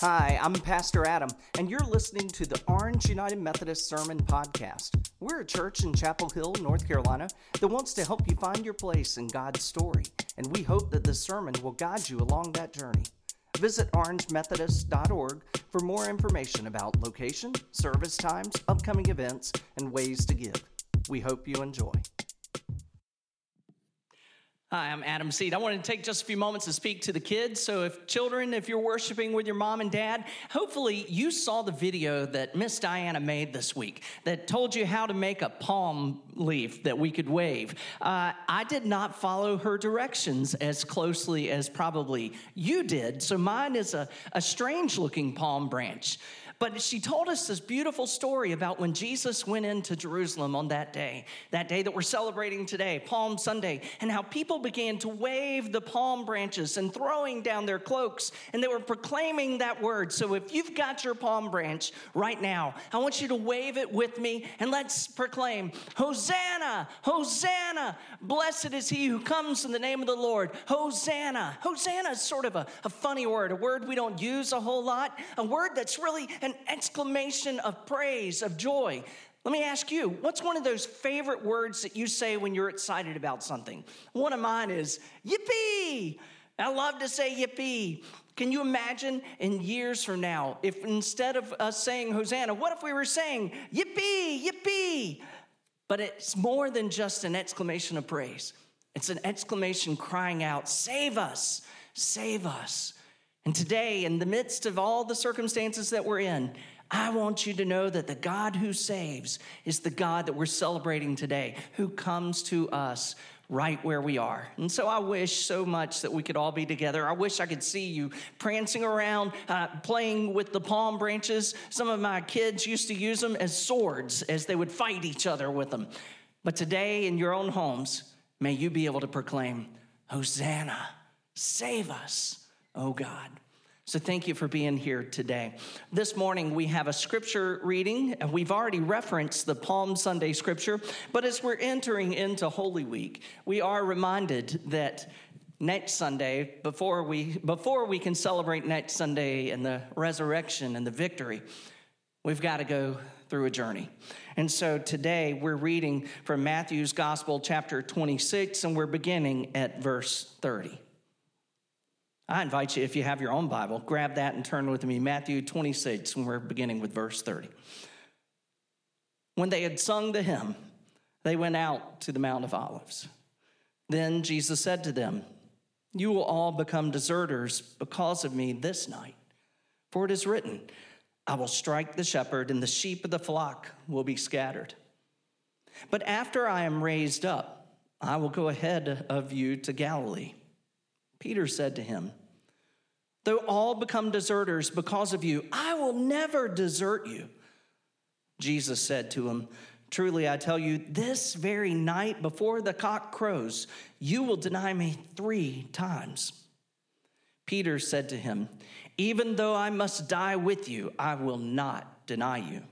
Hi, I'm Pastor Adam, and you're listening to the Orange United Methodist Sermon Podcast. We're a church in Chapel Hill, North Carolina, that wants to help you find your place in God's story, and we hope that this sermon will guide you along that journey. Visit orangemethodist.org for more information about location, service times, upcoming events, and ways to give. We hope you enjoy. Hi, I'm Adam Seed. I wanted to take just a few moments to speak to the kids. So, if children, if you're worshiping with your mom and dad, hopefully you saw the video that Miss Diana made this week that told you how to make a palm leaf that we could wave. Uh, I did not follow her directions as closely as probably you did. So, mine is a, a strange looking palm branch. But she told us this beautiful story about when Jesus went into Jerusalem on that day, that day that we're celebrating today, Palm Sunday, and how people began to wave the palm branches and throwing down their cloaks, and they were proclaiming that word. So if you've got your palm branch right now, I want you to wave it with me and let's proclaim Hosanna, Hosanna, blessed is he who comes in the name of the Lord. Hosanna. Hosanna is sort of a, a funny word, a word we don't use a whole lot, a word that's really an exclamation of praise, of joy. Let me ask you, what's one of those favorite words that you say when you're excited about something? One of mine is yippee. I love to say yippee. Can you imagine in years from now, if instead of us saying Hosanna, what if we were saying yippee, yippee? But it's more than just an exclamation of praise, it's an exclamation crying out, Save us, save us. And today, in the midst of all the circumstances that we're in, I want you to know that the God who saves is the God that we're celebrating today, who comes to us right where we are. And so I wish so much that we could all be together. I wish I could see you prancing around, uh, playing with the palm branches. Some of my kids used to use them as swords as they would fight each other with them. But today, in your own homes, may you be able to proclaim, Hosanna, save us oh God. So thank you for being here today. This morning we have a scripture reading, we've already referenced the Palm Sunday scripture, but as we're entering into Holy Week, we are reminded that next Sunday, before we before we can celebrate next Sunday and the resurrection and the victory, we've got to go through a journey. And so today we're reading from Matthew's Gospel, chapter 26, and we're beginning at verse 30. I invite you, if you have your own Bible, grab that and turn with me. Matthew 26, and we're beginning with verse 30. When they had sung the hymn, they went out to the Mount of Olives. Then Jesus said to them, You will all become deserters because of me this night. For it is written, I will strike the shepherd, and the sheep of the flock will be scattered. But after I am raised up, I will go ahead of you to Galilee. Peter said to him, Though all become deserters because of you, I will never desert you. Jesus said to him, Truly, I tell you, this very night before the cock crows, you will deny me three times. Peter said to him, Even though I must die with you, I will not deny you.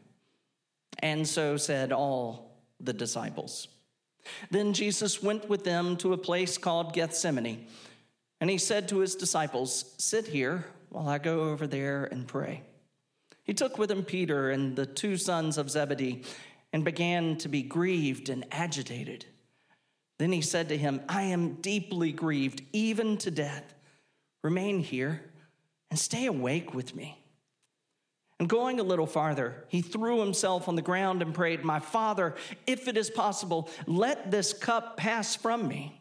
And so said all the disciples. Then Jesus went with them to a place called Gethsemane. And he said to his disciples, Sit here while I go over there and pray. He took with him Peter and the two sons of Zebedee and began to be grieved and agitated. Then he said to him, I am deeply grieved, even to death. Remain here and stay awake with me. And going a little farther, he threw himself on the ground and prayed, My Father, if it is possible, let this cup pass from me.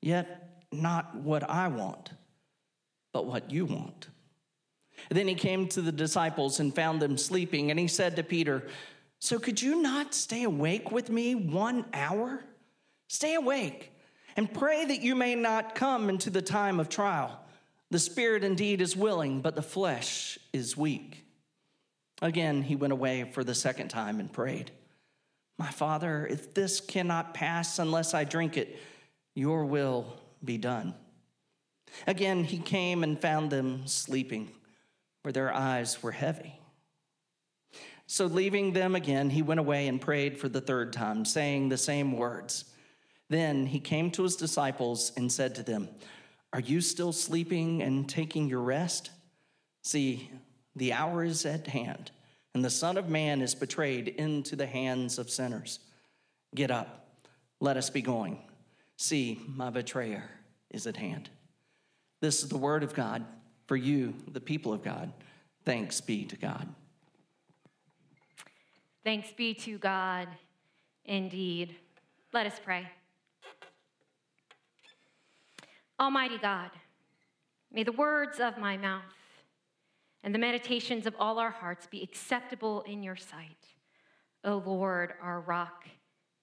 Yet not what I want, but what you want. Then he came to the disciples and found them sleeping, and he said to Peter, So could you not stay awake with me one hour? Stay awake and pray that you may not come into the time of trial. The spirit indeed is willing, but the flesh is weak. Again, he went away for the second time and prayed, My father, if this cannot pass unless I drink it, your will be done. Again, he came and found them sleeping, for their eyes were heavy. So, leaving them again, he went away and prayed for the third time, saying the same words. Then he came to his disciples and said to them, Are you still sleeping and taking your rest? See, the hour is at hand, and the Son of Man is betrayed into the hands of sinners. Get up, let us be going. See, my betrayer is at hand. This is the word of God for you, the people of God. Thanks be to God. Thanks be to God, indeed. Let us pray. Almighty God, may the words of my mouth and the meditations of all our hearts be acceptable in your sight, O Lord, our rock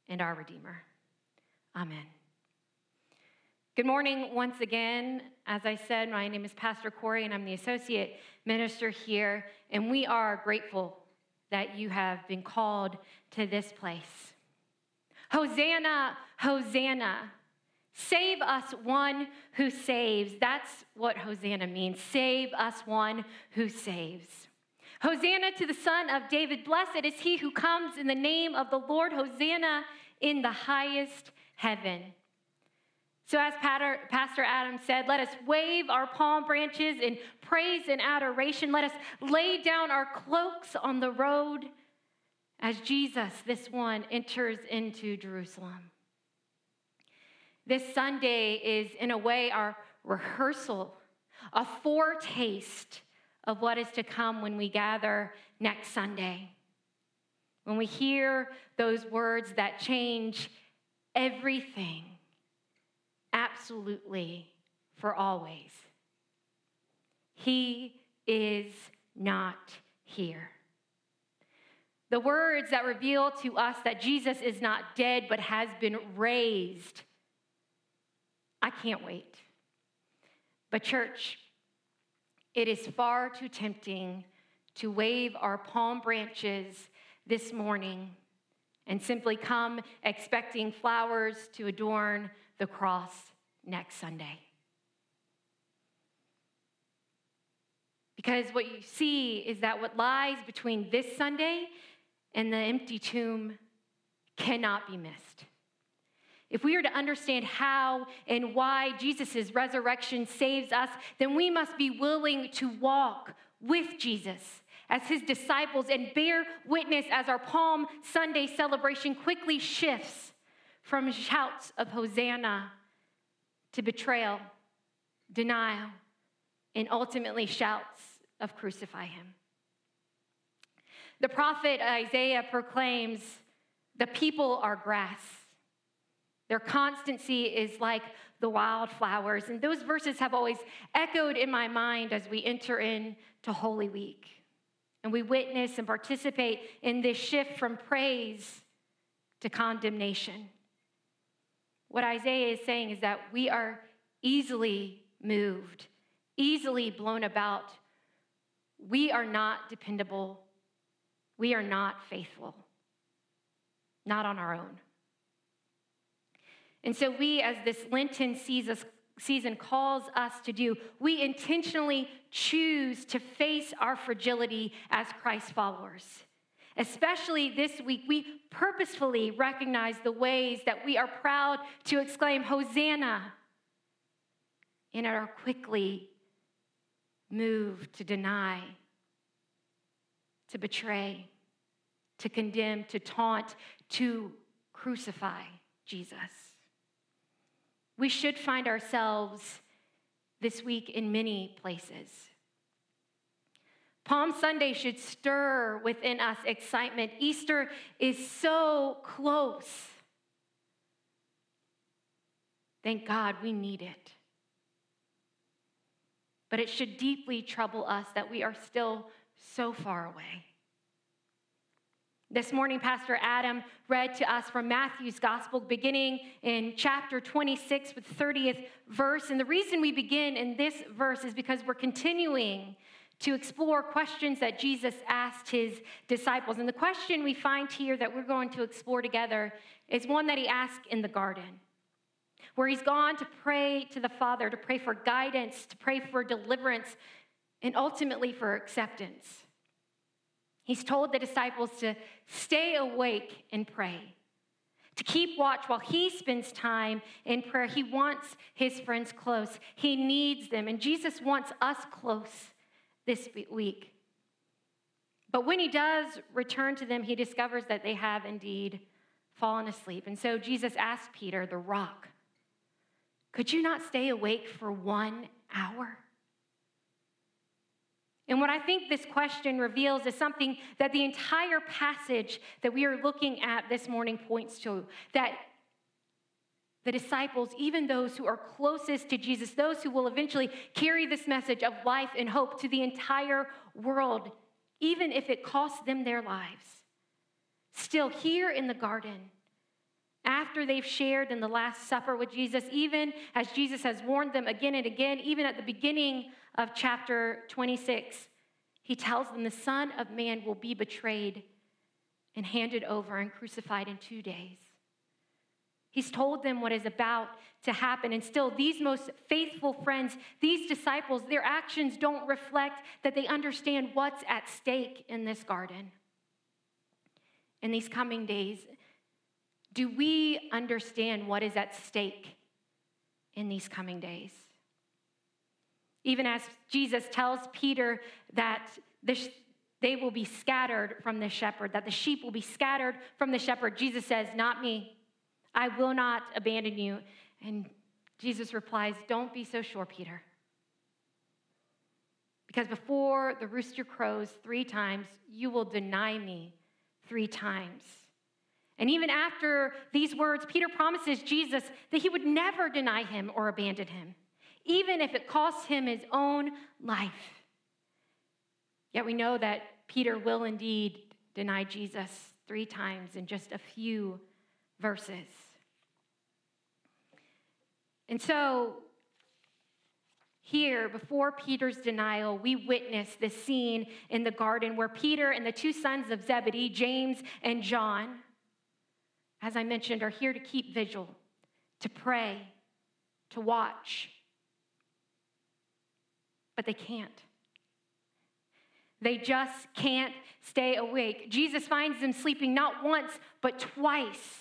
and our Redeemer. Amen. Good morning once again. As I said, my name is Pastor Kori, and I'm the associate minister here, and we are grateful that you have been called to this place. Hosanna, Hosanna. Save us one who saves. That's what Hosanna means. Save us one who saves. Hosanna to the Son of David. Blessed is he who comes in the name of the Lord. Hosanna in the highest heaven. So, as Pastor Adam said, let us wave our palm branches in praise and adoration. Let us lay down our cloaks on the road as Jesus, this one, enters into Jerusalem. This Sunday is, in a way, our rehearsal, a foretaste of what is to come when we gather next Sunday. When we hear those words that change everything, absolutely, for always. He is not here. The words that reveal to us that Jesus is not dead but has been raised I can't wait. But, church, it is far too tempting to wave our palm branches this morning and simply come expecting flowers to adorn the cross next Sunday. Because what you see is that what lies between this Sunday and the empty tomb cannot be missed. If we are to understand how and why Jesus' resurrection saves us, then we must be willing to walk with Jesus as his disciples and bear witness as our Palm Sunday celebration quickly shifts from shouts of Hosanna to betrayal, denial, and ultimately shouts of crucify him. The prophet Isaiah proclaims, The people are grass their constancy is like the wildflowers. And those verses have always echoed in my mind as we enter into Holy Week. And we witness and participate in this shift from praise to condemnation. What Isaiah is saying is that we are easily moved, easily blown about. We are not dependable. We are not faithful, not on our own. And so, we, as this Lenten season calls us to do, we intentionally choose to face our fragility as Christ followers. Especially this week, we purposefully recognize the ways that we are proud to exclaim, Hosanna, and are quickly moved to deny, to betray, to condemn, to taunt, to crucify Jesus we should find ourselves this week in many places. Palm Sunday should stir within us excitement. Easter is so close. Thank God we need it. But it should deeply trouble us that we are still so far away. This morning, Pastor Adam read to us from Matthew's gospel, beginning in chapter 26 with 30th verse. And the reason we begin in this verse is because we're continuing to explore questions that Jesus asked his disciples. And the question we find here that we're going to explore together is one that he asked in the garden, where he's gone to pray to the Father, to pray for guidance, to pray for deliverance, and ultimately for acceptance. He's told the disciples to stay awake and pray, to keep watch while he spends time in prayer. He wants his friends close, he needs them, and Jesus wants us close this week. But when he does return to them, he discovers that they have indeed fallen asleep. And so Jesus asked Peter, the rock, Could you not stay awake for one hour? And what I think this question reveals is something that the entire passage that we are looking at this morning points to that the disciples, even those who are closest to Jesus, those who will eventually carry this message of life and hope to the entire world, even if it costs them their lives, still here in the garden, after they've shared in the Last Supper with Jesus, even as Jesus has warned them again and again, even at the beginning of chapter 26, he tells them the Son of Man will be betrayed and handed over and crucified in two days. He's told them what is about to happen. And still, these most faithful friends, these disciples, their actions don't reflect that they understand what's at stake in this garden. In these coming days, do we understand what is at stake in these coming days? Even as Jesus tells Peter that they will be scattered from the shepherd, that the sheep will be scattered from the shepherd, Jesus says, Not me. I will not abandon you. And Jesus replies, Don't be so sure, Peter. Because before the rooster crows three times, you will deny me three times. And even after these words, Peter promises Jesus that he would never deny him or abandon him, even if it costs him his own life. Yet we know that Peter will indeed deny Jesus three times in just a few verses. And so, here, before Peter's denial, we witness this scene in the garden where Peter and the two sons of Zebedee, James and John, as I mentioned, are here to keep vigil, to pray, to watch. But they can't. They just can't stay awake. Jesus finds them sleeping not once, but twice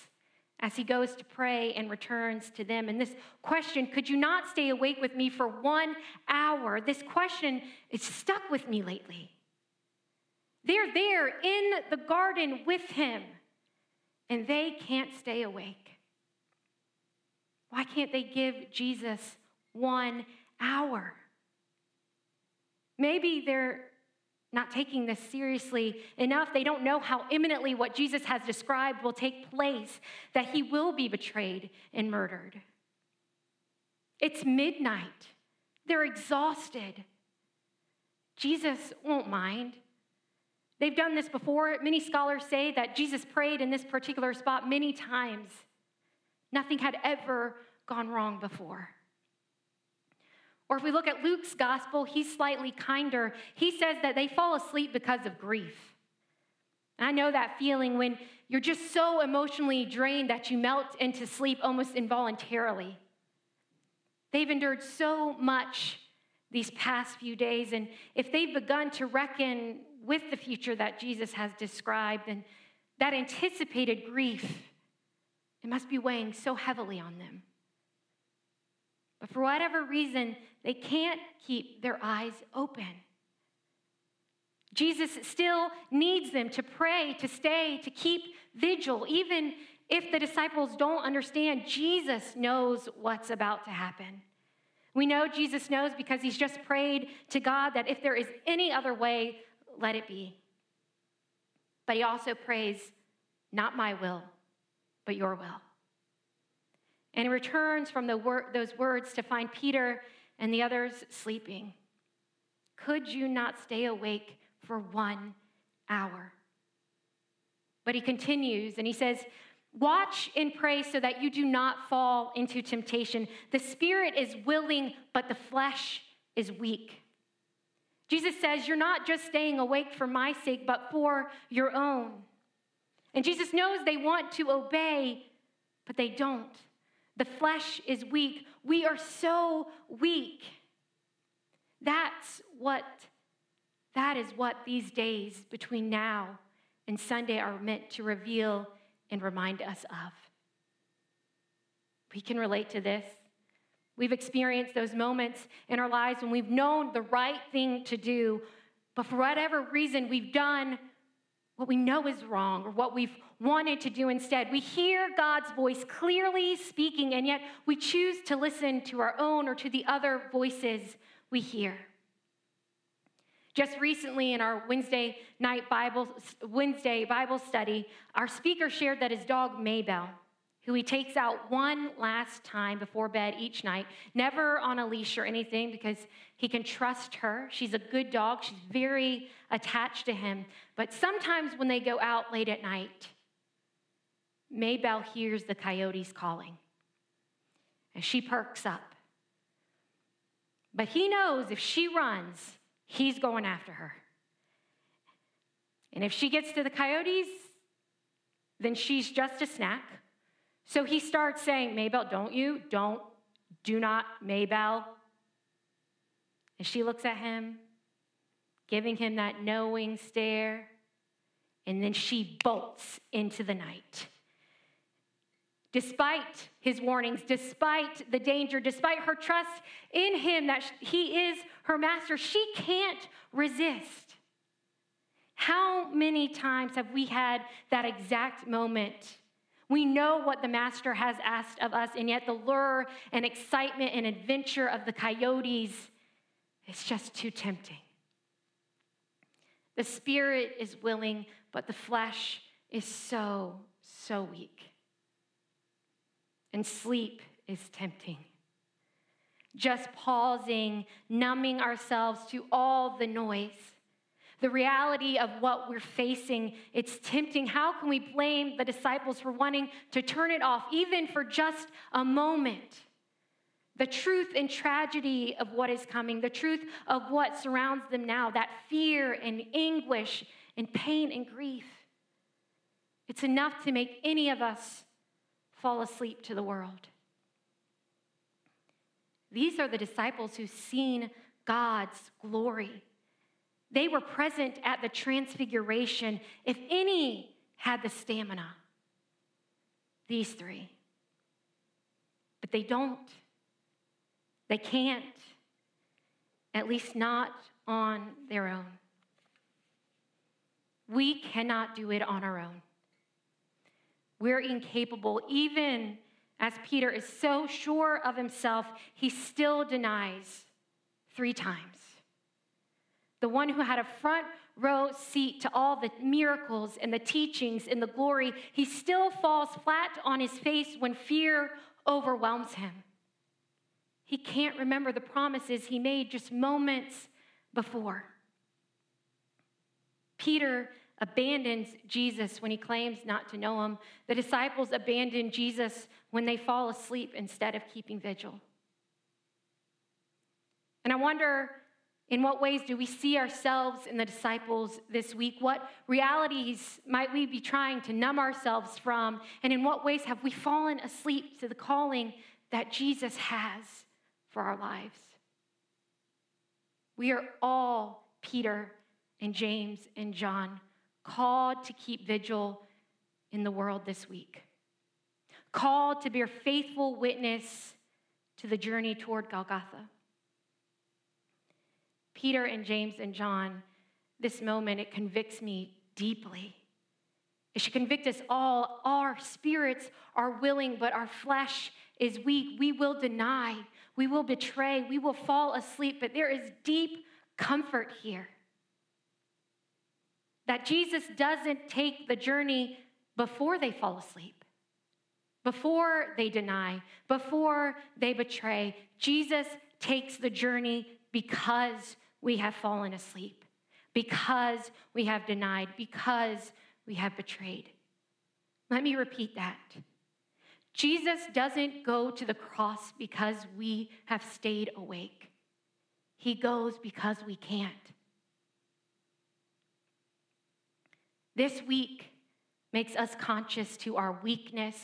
as he goes to pray and returns to them. And this question, could you not stay awake with me for one hour? This question is stuck with me lately. They're there in the garden with him, and they can't stay awake. Why can't they give Jesus one hour? Maybe they're not taking this seriously enough. They don't know how imminently what Jesus has described will take place, that he will be betrayed and murdered. It's midnight. They're exhausted. Jesus won't mind. They've done this before. Many scholars say that Jesus prayed in this particular spot many times. Nothing had ever gone wrong before. Or if we look at Luke's gospel, he's slightly kinder. He says that they fall asleep because of grief. I know that feeling when you're just so emotionally drained that you melt into sleep almost involuntarily. They've endured so much these past few days, and if they've begun to reckon with the future that Jesus has described, and that anticipated grief, it must be weighing so heavily on them. But for whatever reason, they can't keep their eyes open. Jesus still needs them to pray, to stay, to keep vigil. Even if the disciples don't understand, Jesus knows what's about to happen. We know Jesus knows because he's just prayed to God that if there is any other way, let it be. But he also prays, not my will, but your will. And he returns from wor- those words to find Peter and the others sleeping. Could you not stay awake for one hour? But he continues and he says, Watch and pray so that you do not fall into temptation. The spirit is willing, but the flesh is weak. Jesus says, You're not just staying awake for my sake, but for your own. And Jesus knows they want to obey, but they don't. The flesh is weak. We are so weak. That's what that is what these days between now and Sunday are meant to reveal and remind us of. We can relate to this. We've experienced those moments in our lives when we've known the right thing to do, but for whatever reason, we've done what we know is wrong or what we've wanted to do instead. We hear God's voice clearly speaking, and yet we choose to listen to our own or to the other voices we hear. Just recently in our Wednesday night Bible Wednesday Bible study, our speaker shared that his dog Maybell who he takes out one last time before bed each night, never on a leash or anything because he can trust her. She's a good dog, she's very attached to him. But sometimes when they go out late at night, Maybell hears the coyotes calling and she perks up. But he knows if she runs, he's going after her. And if she gets to the coyotes, then she's just a snack. So he starts saying, Maybell, don't you? Don't, do not, Maybell. And she looks at him, giving him that knowing stare. And then she bolts into the night. Despite his warnings, despite the danger, despite her trust in him that he is her master, she can't resist. How many times have we had that exact moment we know what the master has asked of us, and yet the lure and excitement and adventure of the coyotes is just too tempting. The spirit is willing, but the flesh is so, so weak. And sleep is tempting. Just pausing, numbing ourselves to all the noise the reality of what we're facing, it's tempting. How can we blame the disciples for wanting to turn it off, even for just a moment? The truth and tragedy of what is coming, the truth of what surrounds them now, that fear and anguish and pain and grief. It's enough to make any of us fall asleep to the world. These are the disciples who've seen God's glory they were present at the transfiguration. If any had the stamina, these three. But they don't. They can't, at least not on their own. We cannot do it on our own. We're incapable, even as Peter is so sure of himself, he still denies three times the one who had a front row seat to all the miracles and the teachings and the glory, he still falls flat on his face when fear overwhelms him. He can't remember the promises he made just moments before. Peter abandons Jesus when he claims not to know him. The disciples abandon Jesus when they fall asleep instead of keeping vigil. And I wonder in what ways do we see ourselves in the disciples this week? What realities might we be trying to numb ourselves from? And in what ways have we fallen asleep to the calling that Jesus has for our lives? We are all Peter and James and John called to keep vigil in the world this week, called to bear faithful witness to the journey toward Golgotha. Peter and James and John, this moment, it convicts me deeply. It should convict us all. Our spirits are willing, but our flesh is weak. We will deny, we will betray, we will fall asleep, but there is deep comfort here. That Jesus doesn't take the journey before they fall asleep, before they deny, before they betray. Jesus takes the journey because we have fallen asleep, because we have denied, because we have betrayed. Let me repeat that. Jesus doesn't go to the cross because we have stayed awake. He goes because we can't. This week makes us conscious to our weakness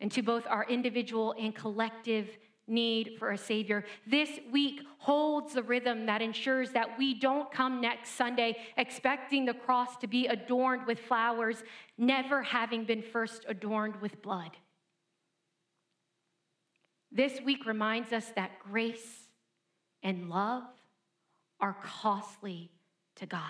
and to both our individual and collective need for a Savior. This week holds the rhythm that ensures that we don't come next Sunday expecting the cross to be adorned with flowers, never having been first adorned with blood. this week reminds us that grace and love are costly to God.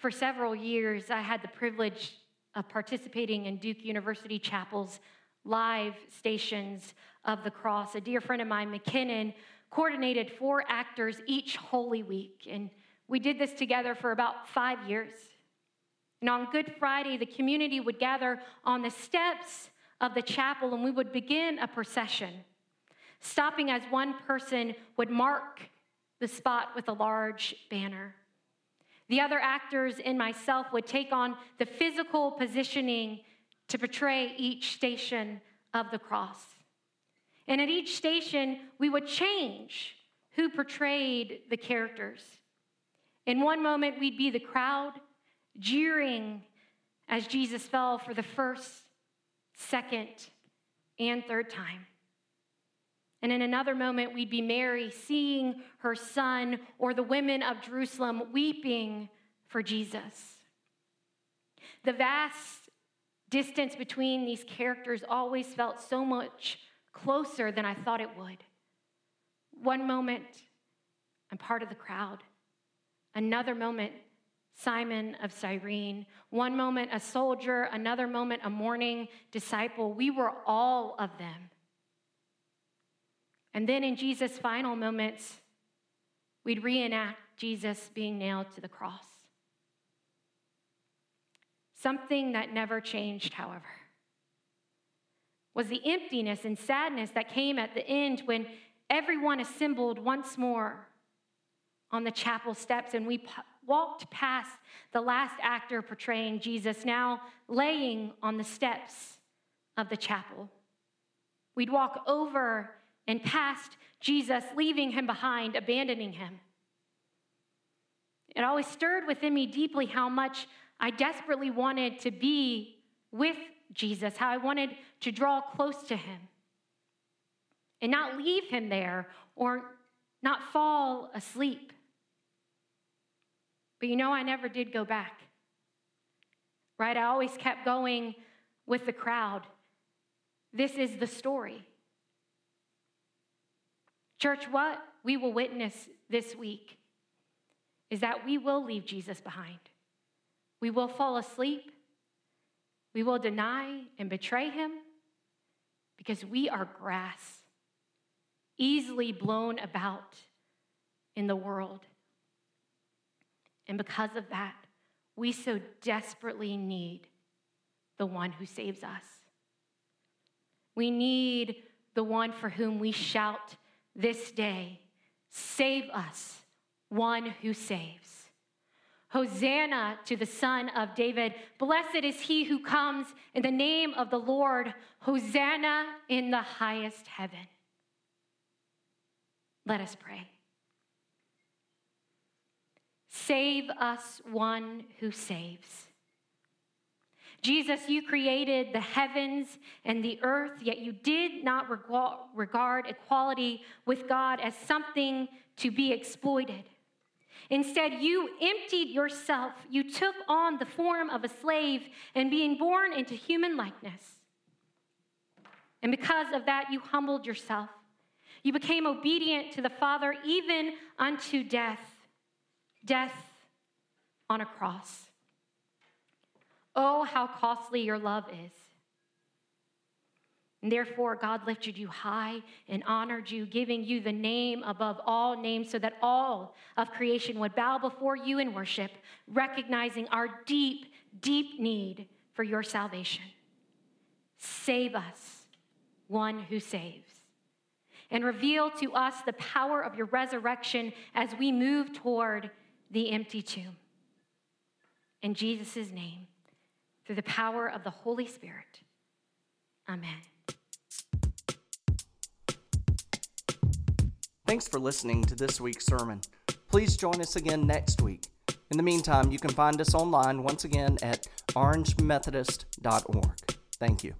For several years, I had the privilege of participating in Duke University Chapel's live stations of the cross. A dear friend of mine, McKinnon, coordinated four actors each Holy Week, and we did this together for about five years. And on Good Friday, the community would gather on the steps of the chapel and we would begin a procession, stopping as one person would mark the spot with a large banner. The other actors and myself would take on the physical positioning to portray each station of the cross. And at each station, we would change who portrayed the characters. In one moment, we'd be the crowd jeering as Jesus fell for the first, second, and third time. And in another moment, we'd be Mary seeing her son, or the women of Jerusalem weeping for Jesus. The vast distance between these characters always felt so much closer than I thought it would. One moment, I'm part of the crowd. Another moment, Simon of Cyrene. One moment, a soldier. Another moment, a mourning disciple. We were all of them. And then in Jesus' final moments, we'd reenact Jesus being nailed to the cross. Something that never changed, however, was the emptiness and sadness that came at the end when everyone assembled once more on the chapel steps and we p- walked past the last actor portraying Jesus, now laying on the steps of the chapel. We'd walk over and past Jesus, leaving him behind, abandoning him. It always stirred within me deeply how much I desperately wanted to be with Jesus, how I wanted to draw close to him and not leave him there or not fall asleep. But you know, I never did go back. Right? I always kept going with the crowd. This is the story. Church, what we will witness this week is that we will leave Jesus behind. We will fall asleep. We will deny and betray him because we are grass, easily blown about in the world. And because of that, we so desperately need the one who saves us. We need the one for whom we shout this day Save us, one who saves. Hosanna to the Son of David. Blessed is he who comes in the name of the Lord. Hosanna in the highest heaven. Let us pray. Save us, one who saves. Jesus, you created the heavens and the earth, yet you did not regard equality with God as something to be exploited. Instead, you emptied yourself. You took on the form of a slave and being born into human likeness. And because of that, you humbled yourself. You became obedient to the Father, even unto death death on a cross. Oh, how costly your love is. And therefore, God lifted you high and honored you, giving you the name above all names, so that all of creation would bow before you in worship, recognizing our deep, deep need for your salvation. Save us, one who saves. And reveal to us the power of your resurrection as we move toward the empty tomb. In Jesus' name through the power of the Holy Spirit. Amen. Thanks for listening to this week's sermon. Please join us again next week. In the meantime, you can find us online once again at orangemethodist.org. Thank you.